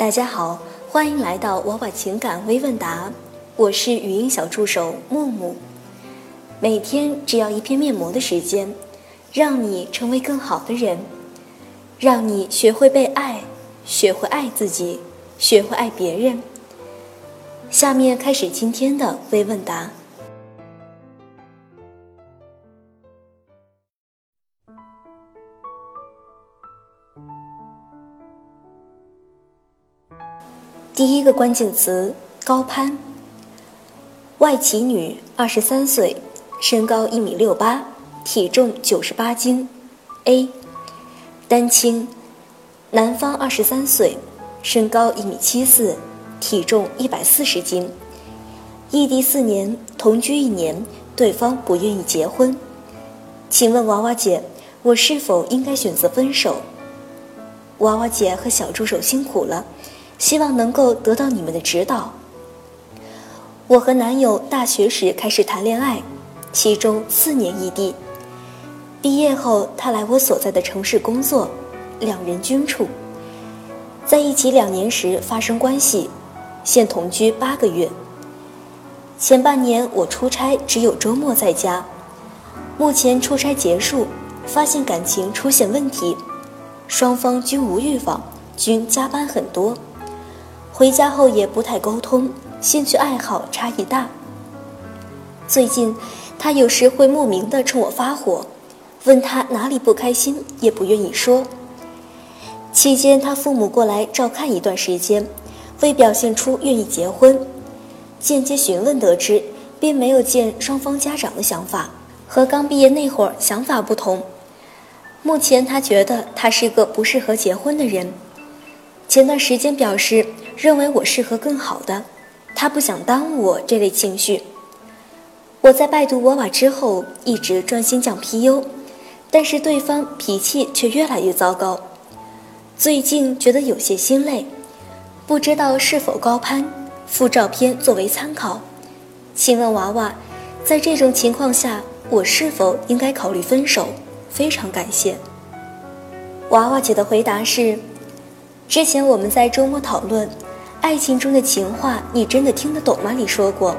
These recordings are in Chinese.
大家好，欢迎来到娃娃情感微问答，我是语音小助手木木。每天只要一片面膜的时间，让你成为更好的人，让你学会被爱，学会爱自己，学会爱别人。下面开始今天的微问答。第一个关键词：高攀。外籍女，二十三岁，身高一米六八，体重九十八斤，A，单亲，男方二十三岁，身高一米七四，体重一百四十斤，异地四年，同居一年，对方不愿意结婚，请问娃娃姐，我是否应该选择分手？娃娃姐和小助手辛苦了。希望能够得到你们的指导。我和男友大学时开始谈恋爱，其中四年异地。毕业后，他来我所在的城市工作，两人均处。在一起两年时发生关系，现同居八个月。前半年我出差，只有周末在家。目前出差结束，发现感情出现问题，双方均无预防，均加班很多。回家后也不太沟通，兴趣爱好差异大。最近，他有时会莫名的冲我发火，问他哪里不开心，也不愿意说。期间，他父母过来照看一段时间，未表现出愿意结婚。间接询问得知，并没有见双方家长的想法，和刚毕业那会儿想法不同。目前，他觉得他是个不适合结婚的人。前段时间表示。认为我适合更好的，他不想耽误我这类情绪。我在拜读娃娃之后，一直专心讲 PU，但是对方脾气却越来越糟糕。最近觉得有些心累，不知道是否高攀，附照片作为参考。请问娃娃，在这种情况下，我是否应该考虑分手？非常感谢。娃娃姐的回答是：之前我们在周末讨论。爱情中的情话，你真的听得懂吗？里说过，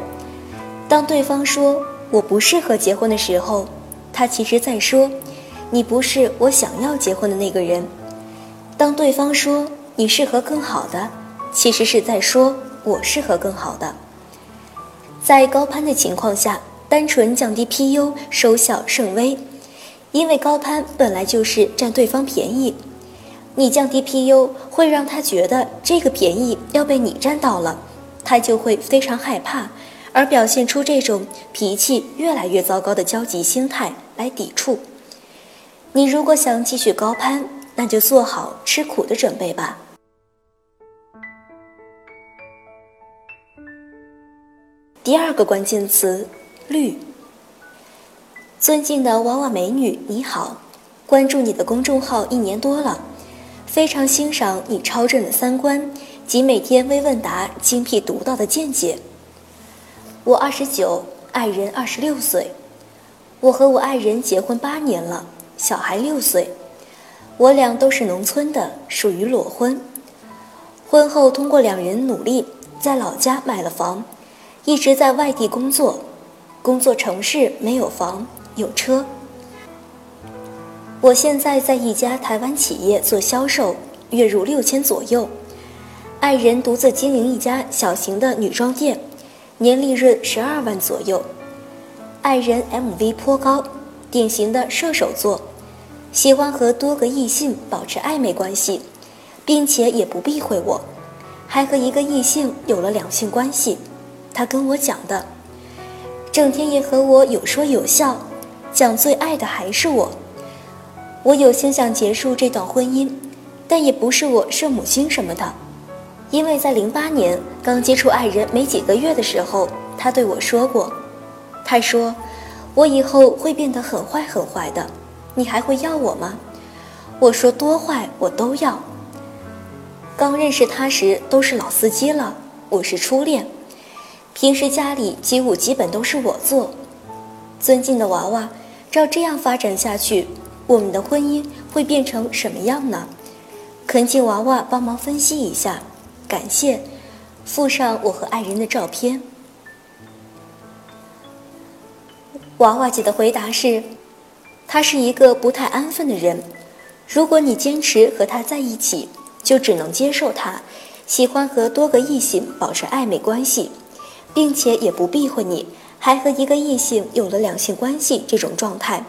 当对方说我不适合结婚的时候，他其实在说，你不是我想要结婚的那个人。当对方说你适合更好的，其实是在说我适合更好的。在高攀的情况下，单纯降低 PU 收效甚微，因为高攀本来就是占对方便宜。你降低 PU 会让他觉得这个便宜要被你占到了，他就会非常害怕，而表现出这种脾气越来越糟糕的焦急心态来抵触。你如果想继续高攀，那就做好吃苦的准备吧。第二个关键词，绿。尊敬的娃娃美女，你好，关注你的公众号一年多了。非常欣赏你超正的三观及每天微问答精辟独到的见解。我二十九，爱人二十六岁，我和我爱人结婚八年了，小孩六岁，我俩都是农村的，属于裸婚。婚后通过两人努力，在老家买了房，一直在外地工作，工作城市没有房有车。我现在在一家台湾企业做销售，月入六千左右。爱人独自经营一家小型的女装店，年利润十二万左右。爱人 MV 颇高，典型的射手座，喜欢和多个异性保持暧昧关系，并且也不避讳我，还和一个异性有了两性关系。他跟我讲的，整天也和我有说有笑，讲最爱的还是我。我有心想结束这段婚姻，但也不是我圣母心什么的，因为在零八年刚接触爱人没几个月的时候，他对我说过，他说我以后会变得很坏很坏的，你还会要我吗？我说多坏我都要。刚认识他时都是老司机了，我是初恋，平时家里家务基本都是我做。尊敬的娃娃，照这样发展下去。我们的婚姻会变成什么样呢？恳请娃娃帮忙分析一下，感谢，附上我和爱人的照片。娃娃姐的回答是：他是一个不太安分的人，如果你坚持和他在一起，就只能接受他喜欢和多个异性保持暧昧关系，并且也不避讳你还和一个异性有了两性关系这种状态。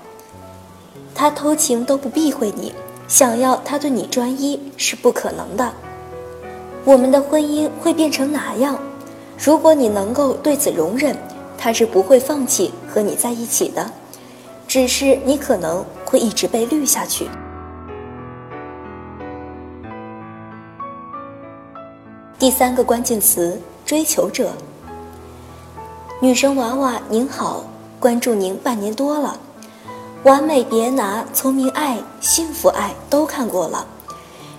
他偷情都不避讳你，想要他对你专一是不可能的。我们的婚姻会变成哪样？如果你能够对此容忍，他是不会放弃和你在一起的，只是你可能会一直被绿下去。第三个关键词：追求者。女神娃娃您好，关注您半年多了。完美别拿，聪明爱，幸福爱都看过了，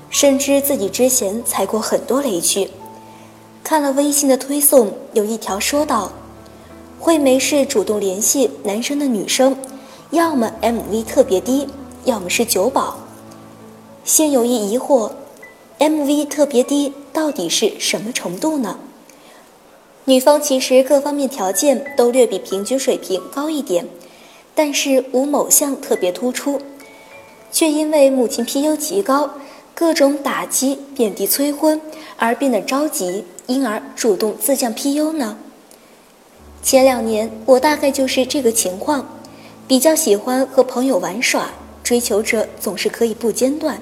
深知自己之前踩过很多雷区。看了微信的推送，有一条说道：“会没事主动联系男生的女生，要么 MV 特别低，要么是酒保。”现有一疑惑：MV 特别低到底是什么程度呢？女方其实各方面条件都略比平均水平高一点。但是无某项特别突出，却因为母亲 PU 极高，各种打击贬低催婚而变得着急，因而主动自降 PU 呢？前两年我大概就是这个情况，比较喜欢和朋友玩耍，追求者总是可以不间断。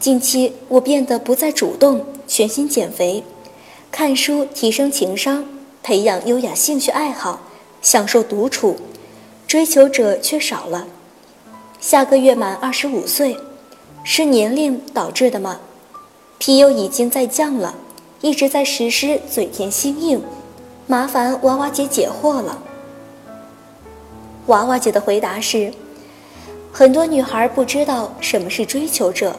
近期我变得不再主动，全心减肥，看书提升情商，培养优雅兴趣爱好，享受独处。追求者却少了，下个月满二十五岁，是年龄导致的吗？PU 已经在降了，一直在实施嘴甜心硬，麻烦娃娃姐解惑了。娃娃姐的回答是：很多女孩不知道什么是追求者，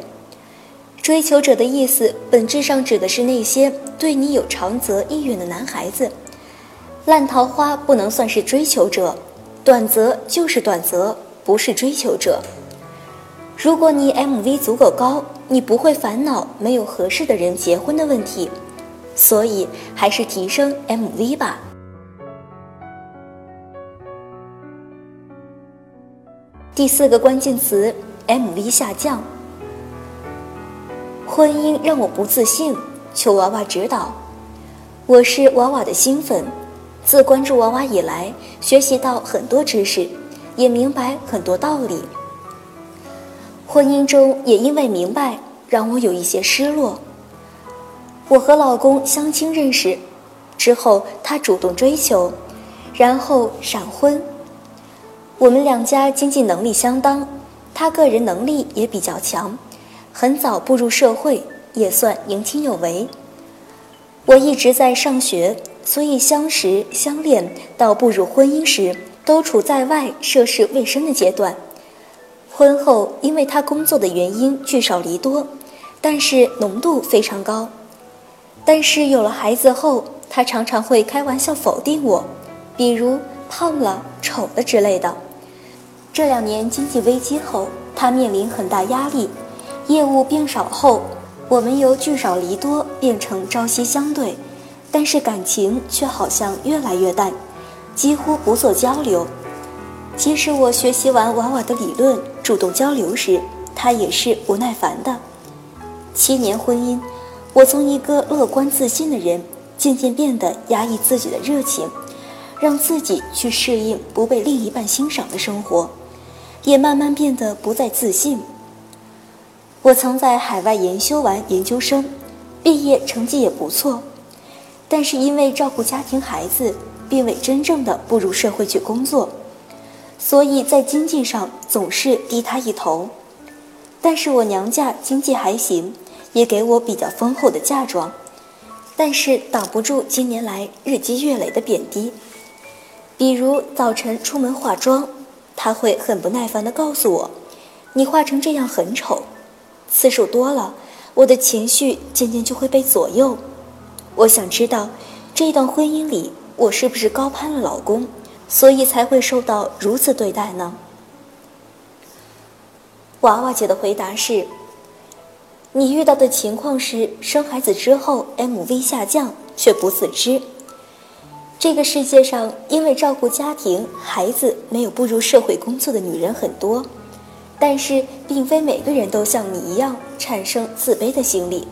追求者的意思本质上指的是那些对你有长则意愿的男孩子，烂桃花不能算是追求者。短则就是短则，不是追求者。如果你 MV 足够高，你不会烦恼没有合适的人结婚的问题，所以还是提升 MV 吧。第四个关键词：MV 下降。婚姻让我不自信，求娃娃指导。我是娃娃的新粉。自关注娃娃以来，学习到很多知识，也明白很多道理。婚姻中也因为明白，让我有一些失落。我和老公相亲认识，之后他主动追求，然后闪婚。我们两家经济能力相当，他个人能力也比较强，很早步入社会，也算年轻有为。我一直在上学。所以相识、相恋到步入婚姻时，都处在外涉世未深的阶段。婚后，因为他工作的原因聚少离多，但是浓度非常高。但是有了孩子后，他常常会开玩笑否定我，比如胖了、丑了之类的。这两年经济危机后，他面临很大压力，业务变少后，我们由聚少离多变成朝夕相对。但是感情却好像越来越淡，几乎不做交流。即使我学习完娃娃的理论，主动交流时，他也是不耐烦的。七年婚姻，我从一个乐观自信的人，渐渐变得压抑自己的热情，让自己去适应不被另一半欣赏的生活，也慢慢变得不再自信。我曾在海外研修完研究生，毕业成绩也不错。但是因为照顾家庭孩子，并未真正的步入社会去工作，所以在经济上总是低他一头。但是我娘家经济还行，也给我比较丰厚的嫁妆，但是挡不住近年来日积月累的贬低。比如早晨出门化妆，他会很不耐烦地告诉我：“你化成这样很丑。”次数多了，我的情绪渐渐就会被左右。我想知道，这段婚姻里我是不是高攀了老公，所以才会受到如此对待呢？娃娃姐的回答是：你遇到的情况是生孩子之后 MV 下降却不自知。这个世界上，因为照顾家庭、孩子没有步入社会工作的女人很多，但是并非每个人都像你一样产生自卑的心理。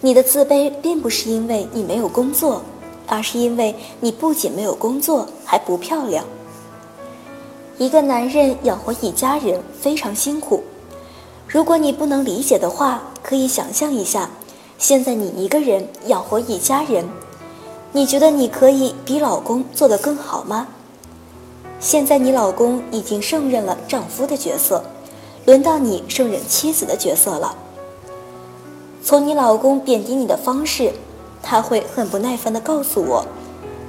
你的自卑并不是因为你没有工作，而是因为你不仅没有工作，还不漂亮。一个男人养活一家人非常辛苦，如果你不能理解的话，可以想象一下，现在你一个人养活一家人。你觉得你可以比老公做得更好吗？现在你老公已经胜任了丈夫的角色，轮到你胜任妻子的角色了。从你老公贬低你的方式，他会很不耐烦地告诉我：“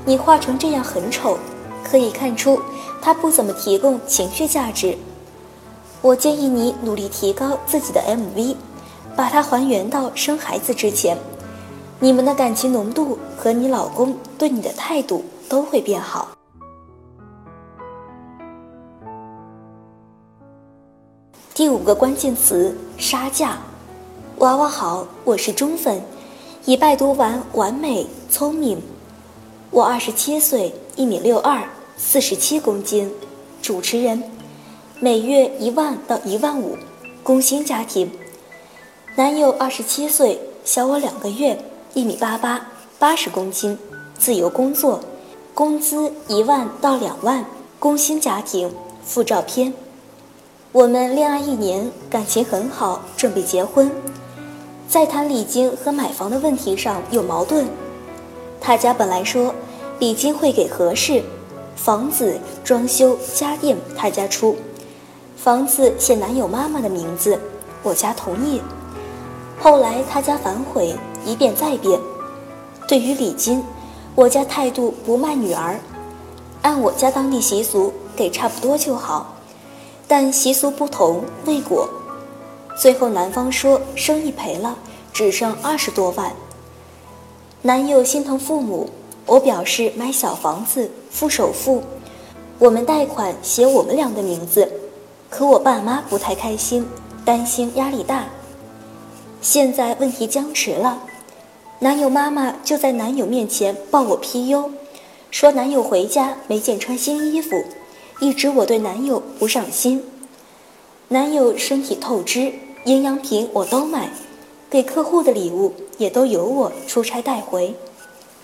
你画成这样很丑。”可以看出他不怎么提供情绪价值。我建议你努力提高自己的 MV，把它还原到生孩子之前。你们的感情浓度和你老公对你的态度都会变好。第五个关键词：杀价。娃娃好，我是中分，已拜读完完美聪明。我二十七岁，一米六二，四十七公斤，主持人，每月一万到一万五，工薪家庭。男友二十七岁，小我两个月。一米八八，八十公斤，自由工作，工资一万到两万，工薪家庭。附照片。我们恋爱一年，感情很好，准备结婚，在谈礼金和买房的问题上有矛盾。他家本来说礼金会给合适，房子装修家电他家出，房子写男友妈妈的名字，我家同意。后来他家反悔。一变再变，对于礼金，我家态度不卖女儿，按我家当地习俗给差不多就好，但习俗不同未果，最后男方说生意赔了，只剩二十多万。男友心疼父母，我表示买小房子付首付，我们贷款写我们俩的名字，可我爸妈不太开心，担心压力大。现在问题僵持了。男友妈妈就在男友面前抱我 PU，说男友回家没见穿新衣服，一直我对男友不上心。男友身体透支，营养品我都买，给客户的礼物也都由我出差带回，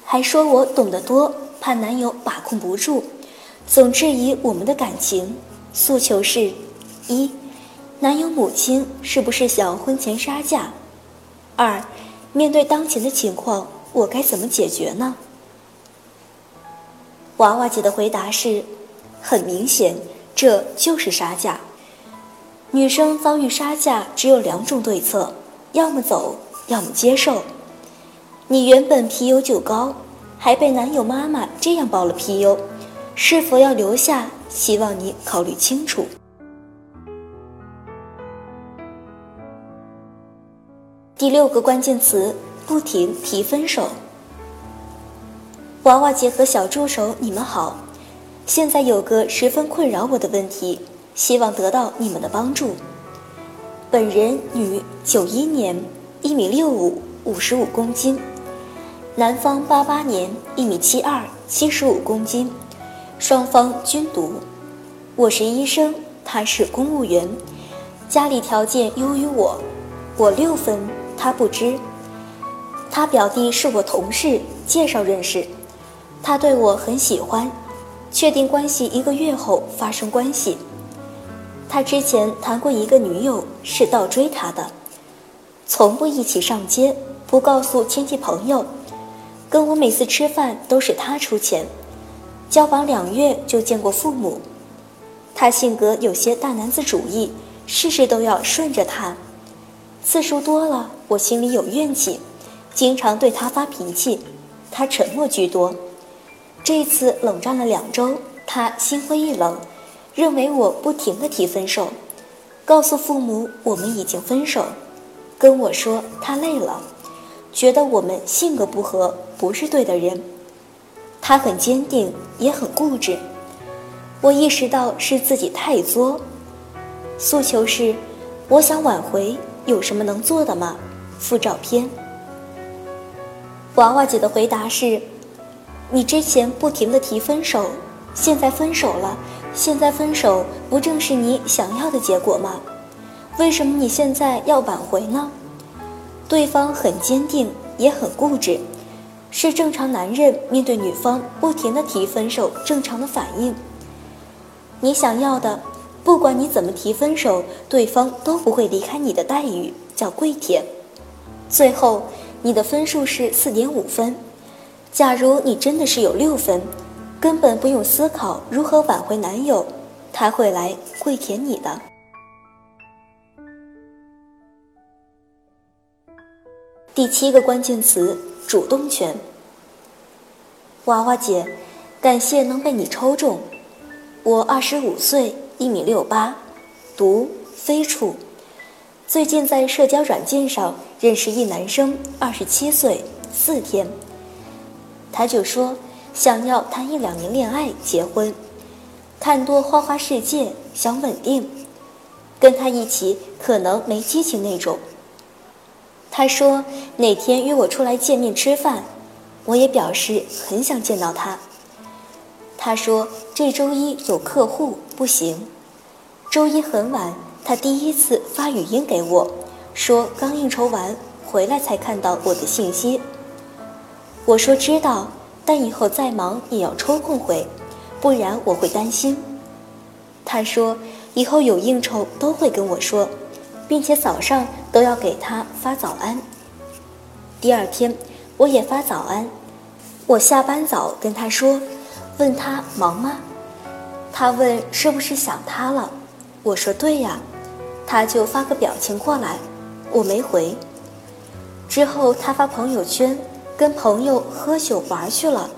还说我懂得多，怕男友把控不住，总质疑我们的感情。诉求是：一，男友母亲是不是想婚前杀价？二。面对当前的情况，我该怎么解决呢？娃娃姐的回答是：很明显，这就是杀价。女生遭遇杀价，只有两种对策：要么走，要么接受。你原本 PU 就高，还被男友妈妈这样报了 PU，是否要留下？希望你考虑清楚。第六个关键词：不停提分手。娃娃姐和小助手，你们好，现在有个十分困扰我的问题，希望得到你们的帮助。本人女，九一年，一米六五，五十五公斤。男方八八年，一米七二，七十五公斤，双方均读。我是医生，他是公务员，家里条件优于我，我六分。他不知，他表弟是我同事介绍认识，他对我很喜欢，确定关系一个月后发生关系。他之前谈过一个女友，是倒追他的，从不一起上街，不告诉亲戚朋友，跟我每次吃饭都是他出钱，交往两月就见过父母。他性格有些大男子主义，事事都要顺着他。次数多了，我心里有怨气，经常对他发脾气，他沉默居多。这次冷战了两周，他心灰意冷，认为我不停的提分手，告诉父母我们已经分手，跟我说他累了，觉得我们性格不合，不是对的人。他很坚定，也很固执。我意识到是自己太作，诉求是，我想挽回。有什么能做的吗？附照片。娃娃姐的回答是：你之前不停的提分手，现在分手了，现在分手不正是你想要的结果吗？为什么你现在要挽回呢？对方很坚定，也很固执，是正常男人面对女方不停的提分手正常的反应。你想要的，不管你怎么提分手，对方都不会离开你的待遇叫跪舔。最后，你的分数是四点五分。假如你真的是有六分，根本不用思考如何挽回男友，他会来跪舔你的。第七个关键词：主动权。娃娃姐，感谢能被你抽中。我二十五岁，一米六八，独非处。最近在社交软件上认识一男生，二十七岁，四天。他就说想要谈一两年恋爱，结婚，看多花花世界，想稳定，跟他一起可能没激情那种。他说哪天约我出来见面吃饭，我也表示很想见到他。他说这周一有客户不行，周一很晚，他第一次发语音给我，说刚应酬完回来才看到我的信息。我说知道，但以后再忙也要抽空回，不然我会担心。他说以后有应酬都会跟我说。并且早上都要给他发早安。第二天我也发早安。我下班早跟他说，问他忙吗？他问是不是想他了？我说对呀。他就发个表情过来，我没回。之后他发朋友圈跟朋友喝酒玩去了，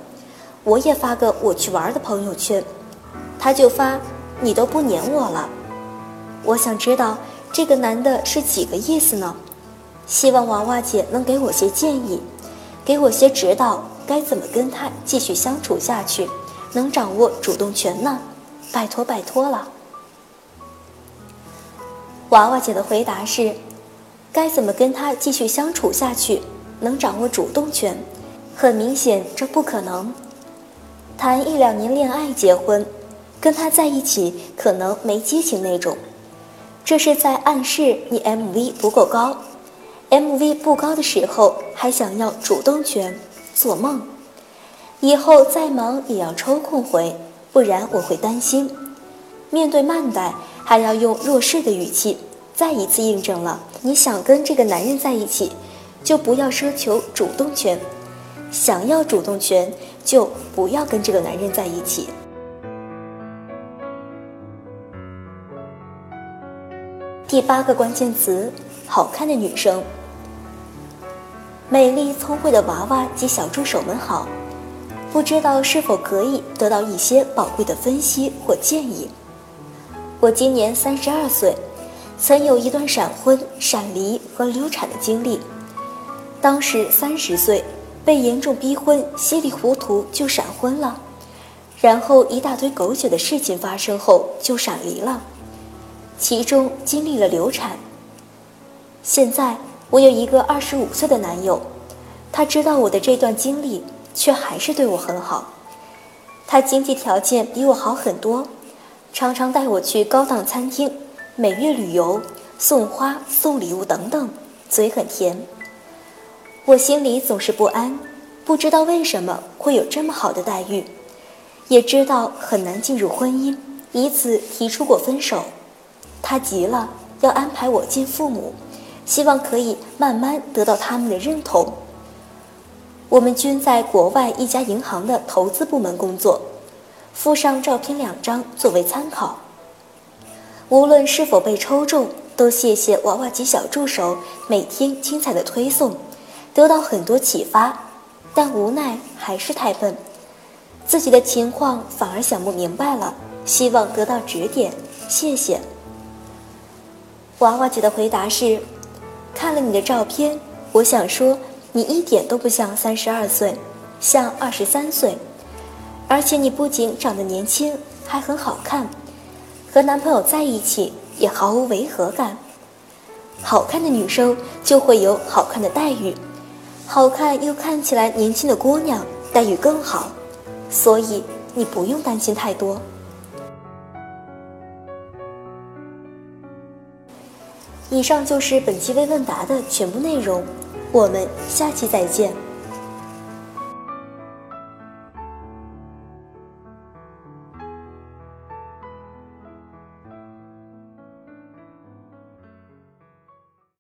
我也发个我去玩的朋友圈，他就发你都不粘我了。我想知道。这个男的是几个意思呢？希望娃娃姐能给我些建议，给我些指导，该怎么跟他继续相处下去，能掌握主动权呢？拜托拜托了。娃娃姐的回答是：该怎么跟他继续相处下去，能掌握主动权？很明显这不可能。谈一两年恋爱结婚，跟他在一起可能没激情那种。这是在暗示你 MV 不够高，MV 不高的时候还想要主动权，做梦！以后再忙也要抽空回，不然我会担心。面对慢待还要用弱势的语气，再一次印证了你想跟这个男人在一起，就不要奢求主动权；想要主动权，就不要跟这个男人在一起。第八个关键词：好看的女生。美丽聪慧的娃娃及小助手们好，不知道是否可以得到一些宝贵的分析或建议？我今年三十二岁，曾有一段闪婚、闪离和流产的经历。当时三十岁，被严重逼婚，稀里糊涂就闪婚了，然后一大堆狗血的事情发生后就闪离了。其中经历了流产。现在我有一个二十五岁的男友，他知道我的这段经历，却还是对我很好。他经济条件比我好很多，常常带我去高档餐厅、每月旅游、送花、送礼物等等，嘴很甜。我心里总是不安，不知道为什么会有这么好的待遇，也知道很难进入婚姻，以此提出过分手。他急了，要安排我见父母，希望可以慢慢得到他们的认同。我们均在国外一家银行的投资部门工作，附上照片两张作为参考。无论是否被抽中，都谢谢娃娃机小助手每天精彩的推送，得到很多启发。但无奈还是太笨，自己的情况反而想不明白了，希望得到指点，谢谢。娃娃姐的回答是：看了你的照片，我想说你一点都不像三十二岁，像二十三岁，而且你不仅长得年轻，还很好看，和男朋友在一起也毫无违和感。好看的女生就会有好看的待遇，好看又看起来年轻的姑娘待遇更好，所以你不用担心太多。以上就是本期微问答的全部内容，我们下期再见。